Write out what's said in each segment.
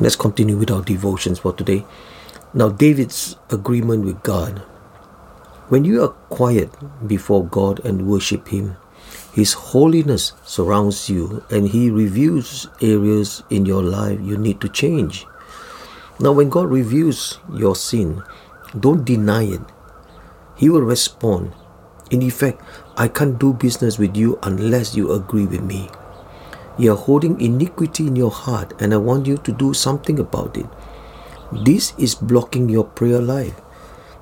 Let's continue with our devotions for today. Now, David's agreement with God. When you are quiet before God and worship Him, His holiness surrounds you and He reveals areas in your life you need to change. Now, when God reveals your sin, don't deny it. He will respond. In effect, I can't do business with you unless you agree with me. You are holding iniquity in your heart, and I want you to do something about it. This is blocking your prayer life.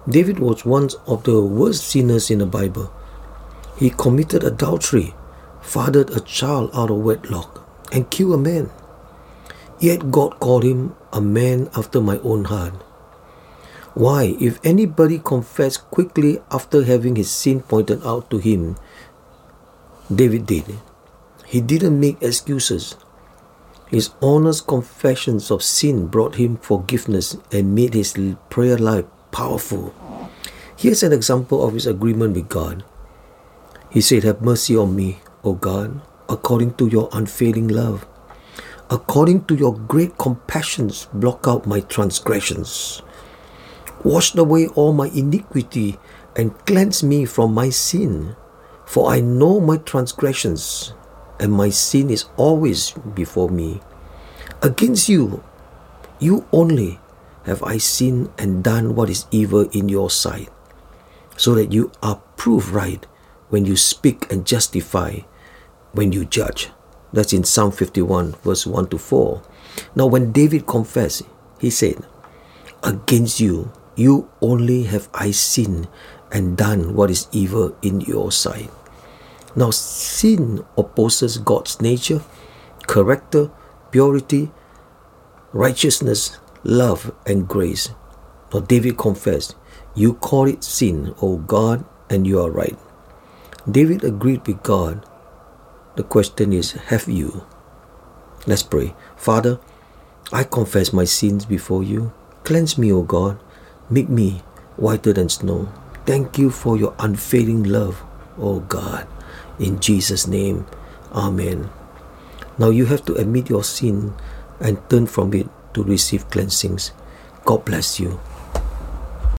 David was one of the worst sinners in the Bible. He committed adultery, fathered a child out of wedlock, and killed a man. Yet God called him a man after my own heart. Why, if anybody confessed quickly after having his sin pointed out to him, David did. He didn't make excuses. His honest confessions of sin brought him forgiveness and made his prayer life powerful. Here's an example of his agreement with God. He said, Have mercy on me, O God, according to your unfailing love. According to your great compassions, block out my transgressions. Wash away all my iniquity and cleanse me from my sin. For I know my transgressions, and my sin is always before me. Against you, you only, have I sinned and done what is evil in your sight, so that you are proved right when you speak and justify when you judge. That's in Psalm 51, verse 1 to 4. Now, when David confessed, he said, Against you, you only have I sinned and done what is evil in your sight. Now, sin opposes God's nature, character, purity, righteousness, love, and grace. Now, David confessed, You call it sin, O God, and you are right. David agreed with God the question is, have you? Let's pray. Father, I confess my sins before you. Cleanse me, O God. Make me whiter than snow. Thank you for your unfailing love, O God. In Jesus' name, Amen. Now you have to admit your sin and turn from it to receive cleansings. God bless you.